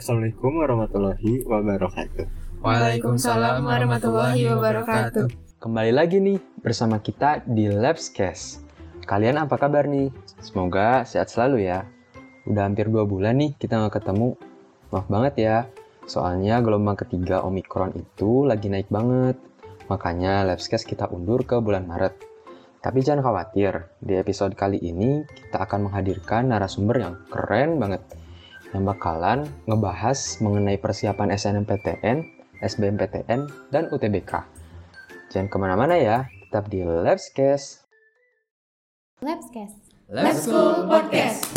Assalamualaikum warahmatullahi wabarakatuh. Waalaikumsalam warahmatullahi wabarakatuh. Kembali lagi nih bersama kita di Labscast. Kalian apa kabar nih? Semoga sehat selalu ya. Udah hampir dua bulan nih kita nggak ketemu. Maaf banget ya, soalnya gelombang ketiga Omikron itu lagi naik banget. Makanya Labscast kita undur ke bulan Maret. Tapi jangan khawatir, di episode kali ini kita akan menghadirkan narasumber yang keren banget yang bakalan ngebahas mengenai persiapan SNMPTN, SBMPTN, dan UTBK. Jangan ke mana-mana ya, tetap di Labscast. Labscast. Let's go podcast.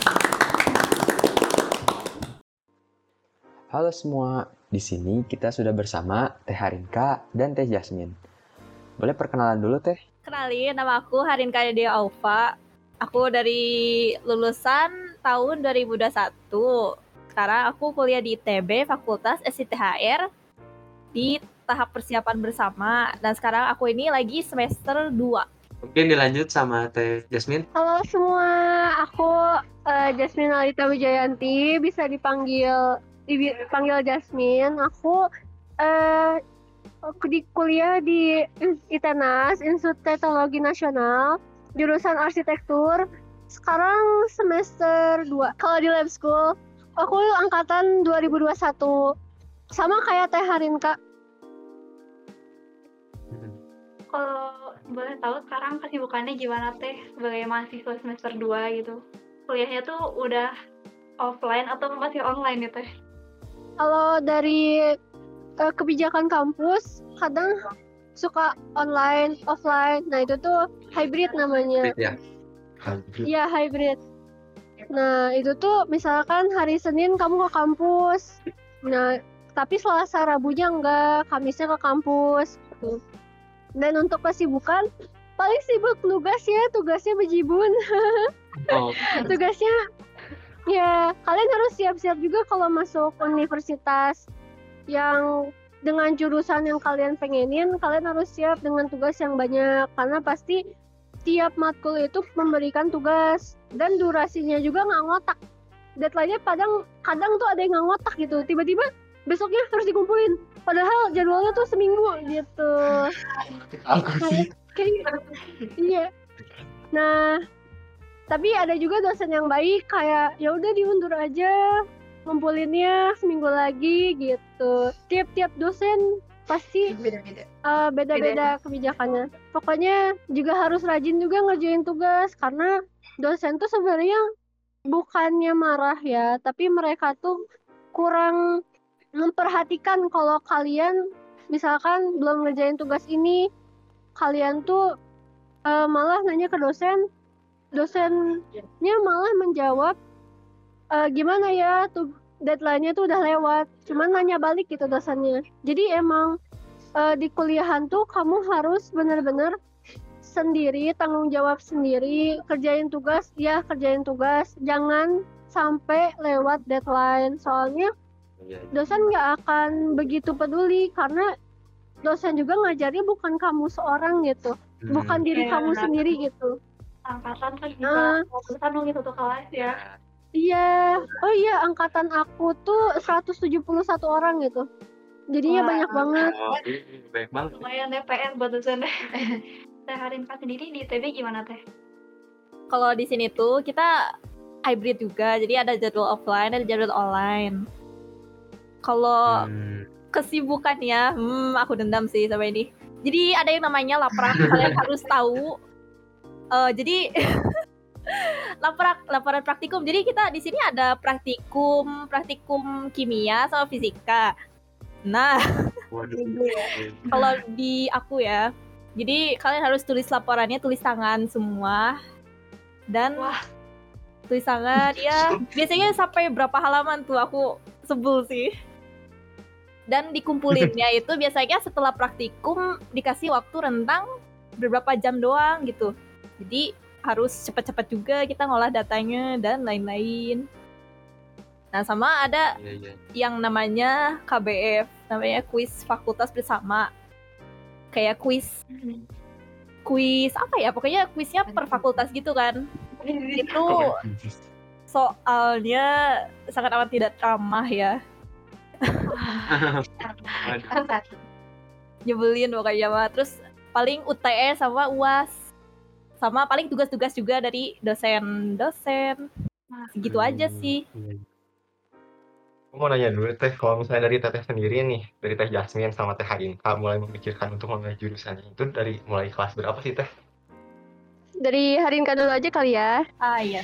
Halo semua, di sini kita sudah bersama Teh Harinka dan Teh Jasmine. Boleh perkenalan dulu Teh? Kenalin, nama aku Harinka Dea Alfa. Aku dari lulusan tahun 2021. Sekarang aku kuliah di ITB, Fakultas SITHR di tahap persiapan bersama. Dan sekarang aku ini lagi semester 2. Mungkin dilanjut sama Teh Jasmine. Halo semua, aku eh, Jasmine Alita Wijayanti, bisa dipanggil dipanggil Jasmine. Aku eh aku di kuliah di ITENAS, Institut Teknologi Nasional, jurusan arsitektur. Sekarang semester 2. Kalau di lab school, aku angkatan 2021. Sama kayak Teh Harinka. Kalau boleh tahu sekarang kesibukannya gimana teh sebagai mahasiswa semester 2 gitu? Kuliahnya tuh udah offline atau masih online ya teh? Kalau dari eh, kebijakan kampus, kadang suka online, offline. Nah, itu tuh hybrid namanya. Ya. Iya, hybrid. Nah, itu tuh misalkan hari Senin kamu ke kampus. Nah, tapi Selasa Rabunya enggak, Kamisnya ke kampus. Gitu. Dan untuk kesibukan, paling sibuk tugas ya, tugasnya bejibun. Oh, tugasnya ya kalian harus siap-siap juga kalau masuk universitas yang dengan jurusan yang kalian pengenin kalian harus siap dengan tugas yang banyak karena pasti tiap matkul itu memberikan tugas dan durasinya juga nggak ngotak. Deadline-nya kadang kadang tuh ada yang nggak ngotak gitu. Tiba-tiba besoknya harus dikumpulin. Padahal jadwalnya tuh seminggu gitu. Aku sih. kayak iya. Nah tapi ada juga dosen yang baik kayak ya udah diundur aja ngumpulinnya seminggu lagi gitu. Tiap-tiap dosen pasti Beda-beda. eh, beda-beda. kebijakannya. Pokoknya juga harus rajin juga ngerjain tugas karena dosen tuh sebenarnya bukannya marah ya tapi mereka tuh kurang memperhatikan kalau kalian misalkan belum ngerjain tugas ini kalian tuh eh, malah nanya ke dosen. Dosennya malah menjawab "Eh, gimana ya tuh deadline-nya tuh udah lewat cuman nanya balik gitu dosennya. Jadi emang eh, di kuliahan tuh kamu harus bener-bener sendiri tanggung jawab sendiri kerjain tugas ya kerjain tugas jangan sampai lewat deadline soalnya Iya, dosen nggak akan begitu peduli karena dosen juga ngajarnya bukan kamu seorang gitu bukan diri Iya, kamu benar. sendiri gitu Angkatan kan juga dong gitu tuh kelas ya. Iya, oh iya angkatan aku tuh 171 orang gitu. Jadinya Wah. banyak banget. Oh, banyak banget. Lumayan deh PR buat dosen deh. Teh Harinka sendiri di ITB gimana teh? Kalau di sini tuh kita hybrid juga. Jadi ada jadwal offline, ada jadwal online. Kalau Hmm, kesibukannya, hmm, aku dendam sih sama ini. Jadi ada yang namanya laprak, kalian harus tahu. Eh, jadi laprak, laporan praktikum. Jadi kita di sini ada praktikum, praktikum kimia sama fisika. Nah, kalau di aku ya, jadi kalian harus tulis laporannya tulis tangan semua. Dan Wah. tulis tangan ya biasanya sampai berapa halaman tuh aku sebel sih. Dan dikumpulinnya itu biasanya setelah praktikum dikasih waktu rentang beberapa jam doang gitu. Jadi harus cepat-cepat juga kita ngolah datanya dan lain-lain. Nah sama ada Iya, iya. yang namanya KBF namanya kuis fakultas bersama kayak kuis kuis apa ya? Pokoknya kuisnya per fakultas gitu kan. Itu soalnya sangat amat tidak ramah ya. Nyebelin pokoknya mah. Terus paling UTS sama UAS sama paling tugas-tugas juga dari dosen-dosen. Gitu aja sih Aku mau nanya dulu teh, kalau misalnya dari teteh sendiri nih, dari teh Jasmine sama teh Harinka mulai memikirkan untuk memilih jurusannya itu dari mulai kelas berapa sih teh? Dari Harinka dulu aja kali ya. ah iya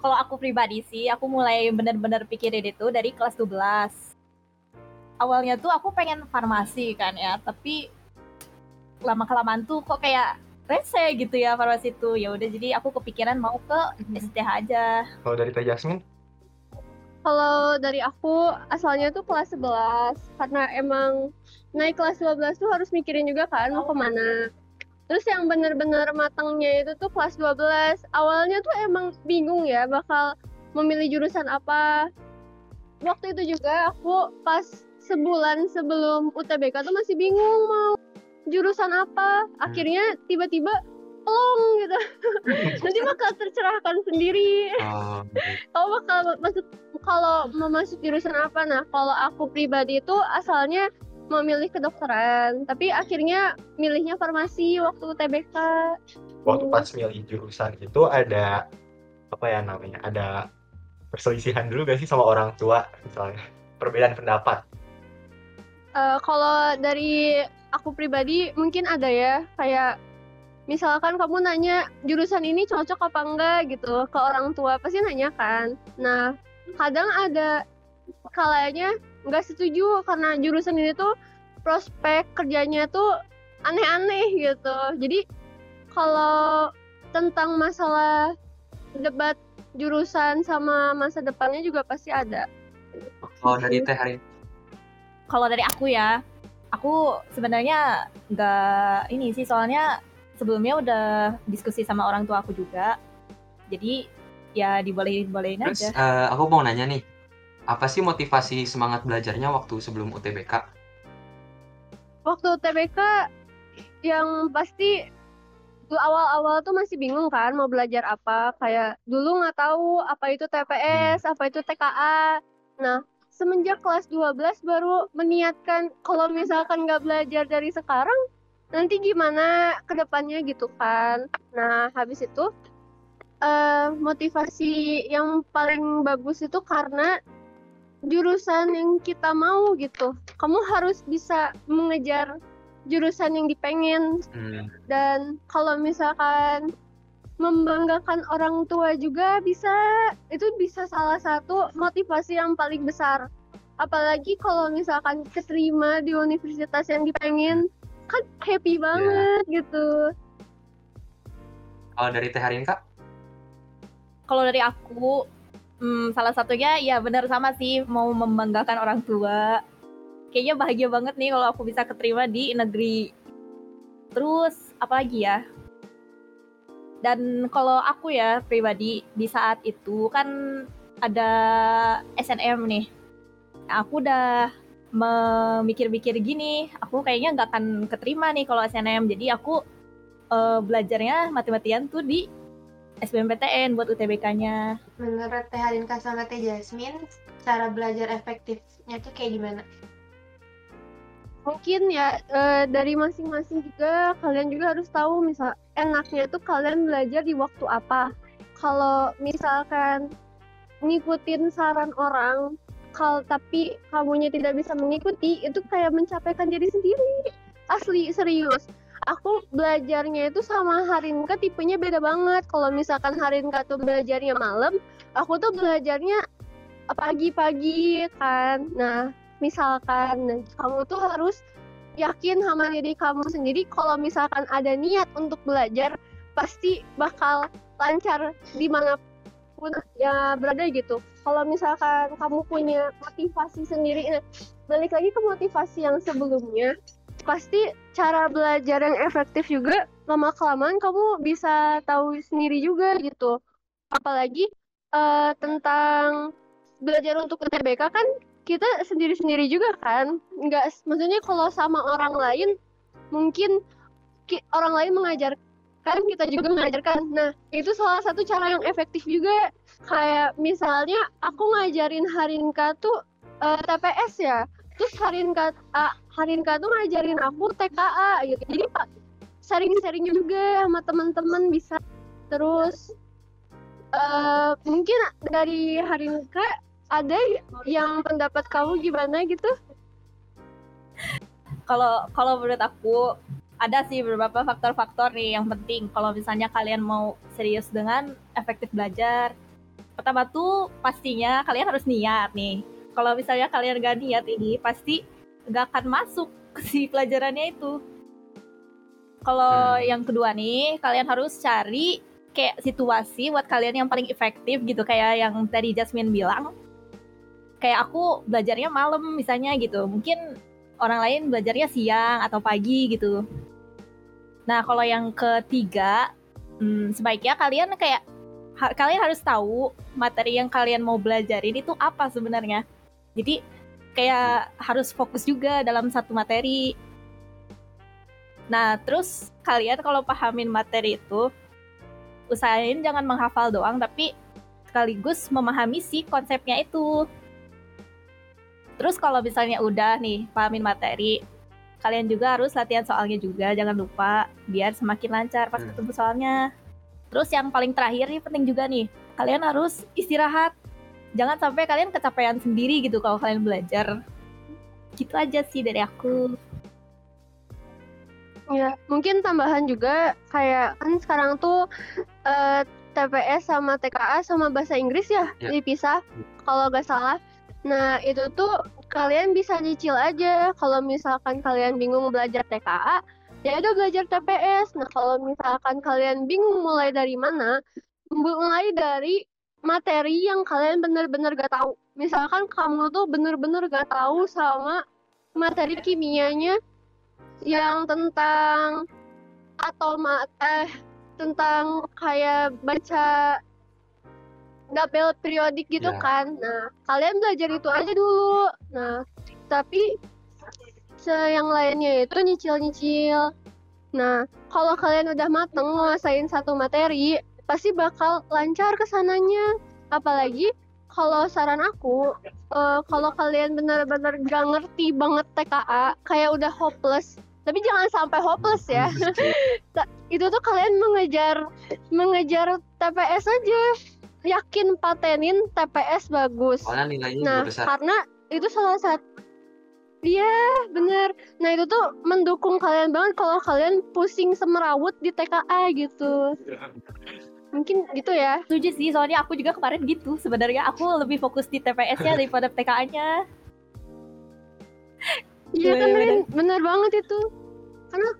kalau aku pribadi sih aku mulai bener-bener pikirin itu dari kelas 12 awalnya tuh aku pengen farmasi kan ya tapi lama kelamaan tuh kok kayak rese gitu ya farmasi tuh ya udah jadi aku kepikiran mau ke STH aja Kalau dari teh Jasmine? Kalau dari aku asalnya tuh kelas 11 karena emang naik kelas 12 tuh harus mikirin juga kan mau ke mana. Terus yang bener-bener matangnya itu tuh kelas 12. Awalnya tuh emang bingung ya bakal memilih jurusan apa. Waktu itu juga aku pas sebulan sebelum UTBK tuh masih bingung mau jurusan apa. Akhirnya tiba-tiba plong gitu. Nanti bakal tercerahkan sendiri Oh, kamu bakal masuk kalau mau masuk jurusan apa nah kalau aku pribadi itu asalnya memilih kedokteran tapi akhirnya milihnya farmasi waktu TBK Waktu pas milih jurusan itu ada apa ya namanya? Ada perselisihan dulu gak sih sama orang tua misalnya? Perbedaan pendapat. Eh, kalau dari aku pribadi mungkin ada ya kayak misalkan kamu nanya jurusan ini cocok apa enggak? gitu ke orang tua pasti nanya kan. Nah kadang ada kalanya nggak setuju karena jurusan ini tuh prospek kerjanya tuh aneh-aneh gitu. Jadi kalau tentang masalah debat jurusan sama masa depannya juga pasti ada. Kalau dari teh hari. Kalau dari aku ya aku sebenarnya nggak ini sih soalnya sebelumnya udah diskusi sama orang tua aku juga. Jadi ya dibolehin bolehin terus aja. eh, aku mau nanya nih apa sih motivasi semangat belajarnya waktu sebelum UTBK waktu TBK yang pasti awal-awal tuh masih bingung kan mau belajar apa. Kayak dulu nggak tahu apa itu TPS apa itu TKA nah semenjak kelas 12 baru meniatkan kalau misalkan nggak belajar dari sekarang nanti gimana ke depannya gitu kan. Nah habis itu eh, motivasi yang paling bagus itu karena jurusan yang kita mau gitu. Kamu harus bisa mengejar jurusan yang dipengen. Hmm, dan kalau misalkan membanggakan orang tua juga bisa itu bisa salah satu motivasi yang paling besar. Apalagi kalau misalkan keterima di universitas yang dipengen kan happy banget gitu. Kalau dari teh Harinka kalau dari aku hmm, salah satunya ya benar sama sih mau membanggakan orang tua. Kayaknya bahagia banget nih kalau aku bisa keterima di negeri. Terus apalagi ya? Dan kalau aku ya pribadi di saat itu kan ada SNM nih. Aku udah memikir-mikir gini aku kayaknya nggak akan keterima nih kalau SNM jadi aku eh, belajarnya mati-matian tuh di SBMPTN buat UTBK-nya Menurut Teh Harinka sama Teh Jasmine, cara belajar efektifnya tuh kayak gimana? mungkin ya eh, dari masing-masing juga kalian juga harus tahu misal enaknya tuh kalian belajar di waktu apa. Kalau misalkan ngikutin saran orang kalau tapi kamunya tidak bisa mengikuti itu kayak mencapaikan diri sendiri. Asli serius. Aku belajarnya itu sama Harinka tipenya beda banget. Kalau misalkan Harinka tuh belajarnya malam aku tuh belajarnya pagi-pagi kan. Nah misalkan kamu tuh harus yakin sama diri kamu sendiri kalau misalkan ada niat untuk belajar pasti bakal lancar di mana pun ya berada gitu kalau misalkan kamu punya motivasi sendiri nah, balik lagi ke motivasi yang sebelumnya pasti cara belajar yang efektif juga lama kelamaan kamu bisa tahu sendiri juga gitu. Apalagi eh, tentang belajar untuk UTBK kan kita sendiri-sendiri juga kan. Nggak maksudnya kalau sama orang lain mungkin ki- orang lain mengajarkan kita juga mengajarkan. Nah itu salah satu cara yang efektif juga. Kayak misalnya aku ngajarin Harinka tuh eh, TPS ya. Terus Harinka ah, Harinka tuh ngajarin aku TKA gitu. Jadi pak sharing-sharing juga sama teman-teman bisa. Terus eh mungkin dari Harinka ada yang pendapat kamu gimana gitu? Kalau kalau menurut aku ada sih beberapa faktor-faktor nih yang penting kalau misalnya kalian mau serius dengan efektif belajar. Pertama tuh pastinya kalian harus niat nih. Kalau misalnya kalian gak niat ini pasti gak akan masuk ke si pelajarannya itu. Kalau Hmm. yang kedua nih, kalian harus cari kayak situasi buat kalian yang paling efektif gitu kayak yang tadi Jasmine bilang. Kayak aku belajarnya malam misalnya gitu. Mungkin orang lain belajarnya siang atau pagi gitu. Nah, kalau yang ketiga, hmm, sebaiknya kalian kayak ha- kalian harus tahu materi yang kalian mau belajarin itu apa sebenarnya. Jadi kayak harus fokus juga dalam satu materi. Nah, terus kalian kalau pahamin materi itu usahain jangan menghafal doang tapi sekaligus memahami si konsepnya itu. Terus kalau misalnya udah nih pahamin materi, kalian juga harus latihan soalnya juga, jangan lupa biar semakin lancar pas Hmm. ketemu soalnya. Terus yang paling terakhir nih penting juga nih, kalian harus istirahat. Jangan sampai kalian kecapean sendiri gitu kalau kalian belajar. Gitu aja sih dari aku. Ya, mungkin tambahan juga kayak kan sekarang tuh eh, TPS sama TKA sama bahasa Inggris ya, Ya. dipisah kalau nggak salah. Nah, itu tuh kalian bisa nyicil aja kalau misalkan kalian bingung belajar TKA, ya udah belajar TPS. Nah, kalau misalkan kalian bingung mulai dari mana, mulai dari materi yang kalian bener-bener gak tahu. Misalkan kamu tuh bener-bener gak tahu sama materi kimianya yang tentang atoma eh tentang kayak baca tabel periodik gitu Ya. kan. Nah, kalian belajar itu aja dulu. Nah, tapi se yang lainnya itu nyicil-nyicil. Nah, kalau kalian udah mateng nguasain satu materi, pasti bakal lancar ke sananya. Apalagi kalau saran aku, eh, kalau kalian benar-benar gak ngerti banget TKA, kayak udah hopeless, tapi jangan sampai hopeless ya. Ta- itu tuh kalian mengejar mengejar TPS aja. Yakin patenin TPS bagus. Soalnya nilainya Nah, besar. karena itu salah satu Iya, bener. Nah, itu tuh mendukung kalian banget kalau kalian pusing semerawut di TKA gitu. Mungkin gitu ya. Setuju sih, soalnya aku juga kemarin gitu. Sebenarnya aku lebih fokus di TPS-nya daripada TKA-nya. Iya kan, Bener-bener. Rin? bener banget itu. Karena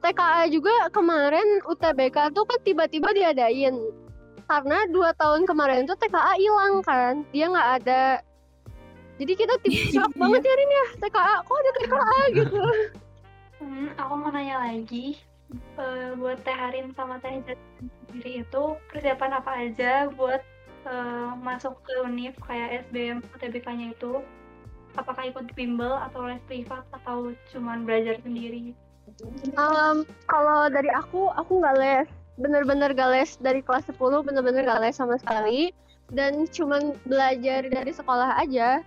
TKA juga kemarin UTBK tuh kan tiba-tiba diadain. Karena dua tahun kemarin tuh TKA hilang kan, dia nggak ada. Jadi kita shock banget ya Rin ya, TKA, kok ada TKA gitu. Hmm, aku mau nanya lagi. Eh, buat Teh Harin sama Teh sendiri itu persiapan apa aja buat eh, masuk ke univ kayak SBM UTBK-nya itu? Apakah ikut bimbel atau les privat atau cuman belajar sendiri? Em, kalau dari aku, aku nggak les. Bener-bener gak les dari kelas 10, bener-bener gak les sama sekali. Dan cuman belajar dari sekolah aja.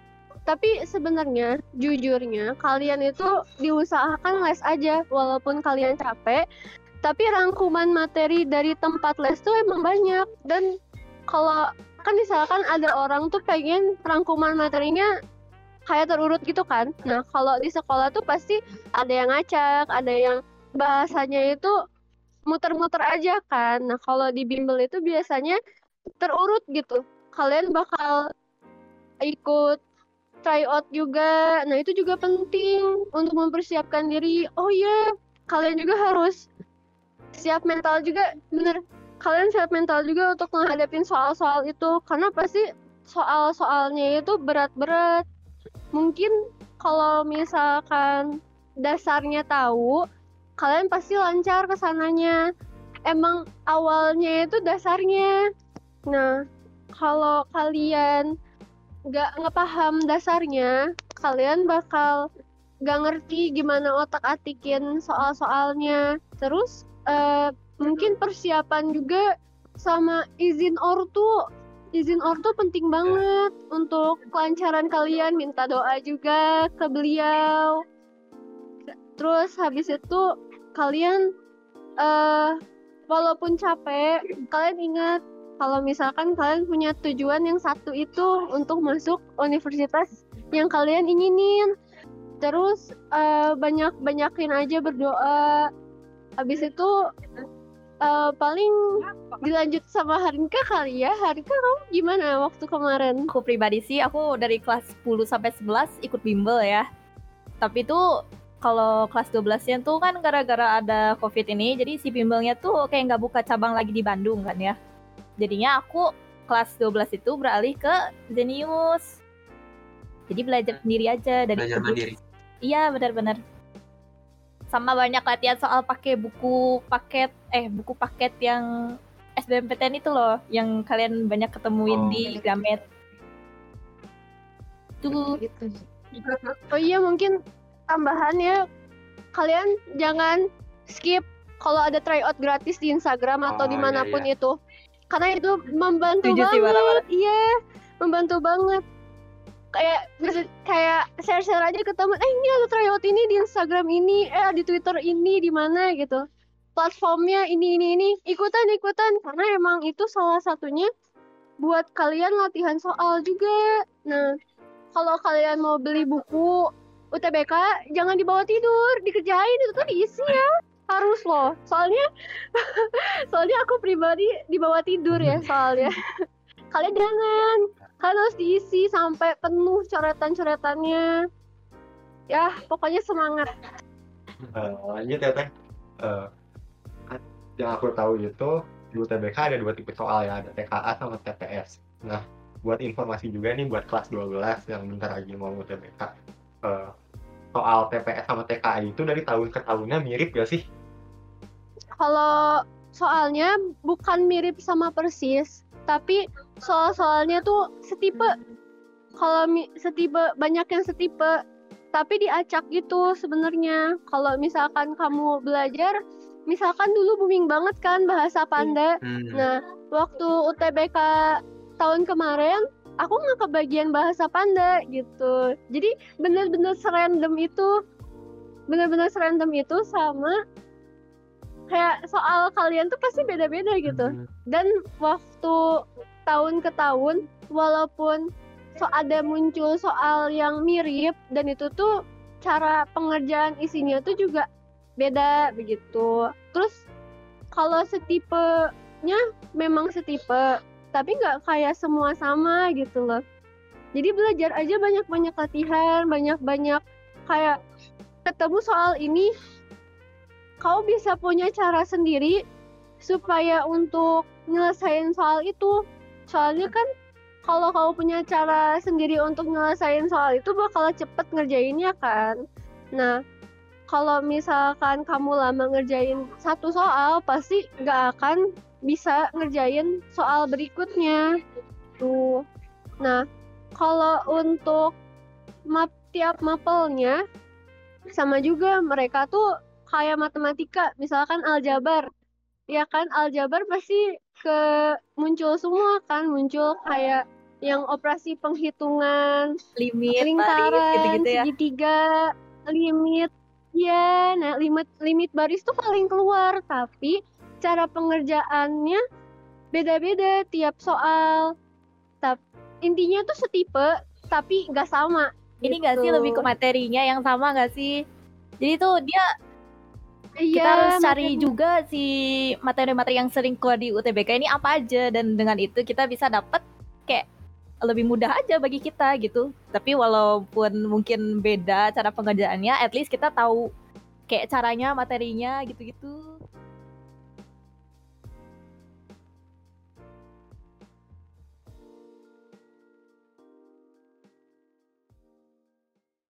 Tapi sebenarnya, jujurnya, kalian itu diusahakan les aja, walaupun kalian capek. Tapi rangkuman materi dari tempat les tuh emang banyak. Dan kalau kan misalkan ada orang tuh pengen rangkuman materinya kayak terurut gitu kan. Nah, kalau di sekolah tuh pasti ada yang ngacak, ada yang bahasanya itu muter-muter aja kan. Nah, kalau di bimbel itu biasanya terurut gitu. Kalian bakal ikut tryout juga. Nah, itu juga penting untuk mempersiapkan diri. Oh iya, kalian juga harus siap mental juga. Bener, kalian siap mental juga untuk menghadapin soal-soal itu. Karena pasti soal-soalnya itu berat-berat. Mungkin kalau misalkan dasarnya tahu, kalian pasti lancar ke sananya. Emang awalnya itu dasarnya. Nah, kalau kalian nggak ngepaham dasarnya, kalian bakal nggak ngerti gimana otak atikin soal-soalnya. Terus eh, mungkin persiapan juga sama izin ortu. izin ortu penting banget untuk kelancaran kalian minta doa juga ke beliau terus habis itu kalian eh walaupun capek kalian ingat kalau misalkan kalian punya tujuan yang satu itu untuk masuk universitas yang kalian inginin. Terus eh, banyak banyakin aja berdoa. Habis itu eh, paling dilanjut sama Harinka kali ya. Harinka kamu gimana waktu kemarin? Aku pribadi sih, aku dari kelas 10 sampai 11 ikut bimbel ya. Tapi itu kalau kelas 12-nya tuh kan gara-gara ada covid ini, jadi si bimbelnya tuh kayak nggak buka cabang lagi di Bandung kan ya. Jadinya aku kelas 12 itu beralih ke Zenius. Jadi belajar sendiri aja dari Belajar buku. mandiri. Iya benar-benar. Sama banyak latihan soal pakai buku paket eh buku paket yang SBMPTN itu loh yang kalian banyak ketemuin Oh. di Gramet. Tuh gitu Oh iya mungkin tambahannya kalian jangan skip kalau ada tryout gratis di Instagram atau Oh, iya, di mana pun itu. Karena itu membantu Setuju sih, banget. Iya membantu banget. Kayak kayak share share aja ke temen eh ini ada tryout ini di Instagram ini eh di Twitter ini di mana gitu. Platformnya ini ini ini. Ikutan ikutan. Karena emang itu salah satunya buat kalian latihan soal juga. Nah kalau kalian mau beli buku UTBK jangan dibawa tidur dikerjain itu tuh diisi ya. Harus loh. Soalnya soalnya aku pribadi dibawa tidur ya soalnya. Kalian jangan. Kalian harus diisi sampai penuh coretan-coretannya. Ya pokoknya semangat. Eh, lanjut ya teh. Eh, yang aku tahu itu di UTBK ada dua tipe soal ya ada TKA sama TPS nah buat informasi juga nih buat kelas 12 yang bentar lagi mau UTBK eh, soal TPS sama TKA itu dari tahun ke tahunnya mirip gak sih? Kalau soalnya bukan mirip sama persis tapi soal-soalnya tuh setipe. Kalau setipe banyak yang setipe tapi diacak gitu sebenarnya. Kalau misalkan kamu belajar misalkan dulu booming banget kan bahasa panda. Hmm. Nah, waktu UTBK tahun kemarin, aku nggak kebagian bahasa panda gitu. Jadi bener-bener serandom itu, bener-bener serandom itu sama kayak soal kalian tuh pasti beda-beda gitu. Dan waktu tahun ke tahun, walaupun so ada muncul soal yang mirip dan itu tuh cara pengerjaan isinya tuh juga beda begitu. Terus kalau setipenya memang setipe, tapi nggak kayak semua sama gitu loh. Jadi belajar aja banyak-banyak latihan, banyak-banyak kayak ketemu soal ini, kau bisa punya cara sendiri supaya untuk nyelesain soal itu. Soalnya kan kalau kau punya cara sendiri untuk nyelesain soal itu bakal cepet ngerjainnya kan. Nah, kalau misalkan kamu lama ngerjain satu soal, pasti nggak akan bisa ngerjain soal berikutnya. Tuh. Nah, kalau untuk map tiap mapelnya sama juga mereka tuh kayak matematika, misalkan aljabar. Ya kan aljabar pasti ke muncul semua kan, muncul kayak yang operasi penghitungan limit, lingkaran, gitu-gitu ya. segitiga, limit. Ya, nah limit limit baris tuh paling keluar, tapi cara pengerjaannya beda-beda tiap soal. Tapi intinya tuh setipe, tapi nggak sama. Ini gak sih gitu. lebih ke materinya yang sama gak sih? Jadi tuh dia Iya, kita harus cari materi- juga si materi-materi yang sering keluar di UTBK ini apa aja dan dengan itu kita bisa dapat kayak lebih mudah aja bagi kita gitu. Tapi walaupun mungkin beda cara pengerjaannya, at least kita tahu kayak caranya, materinya gitu-gitu.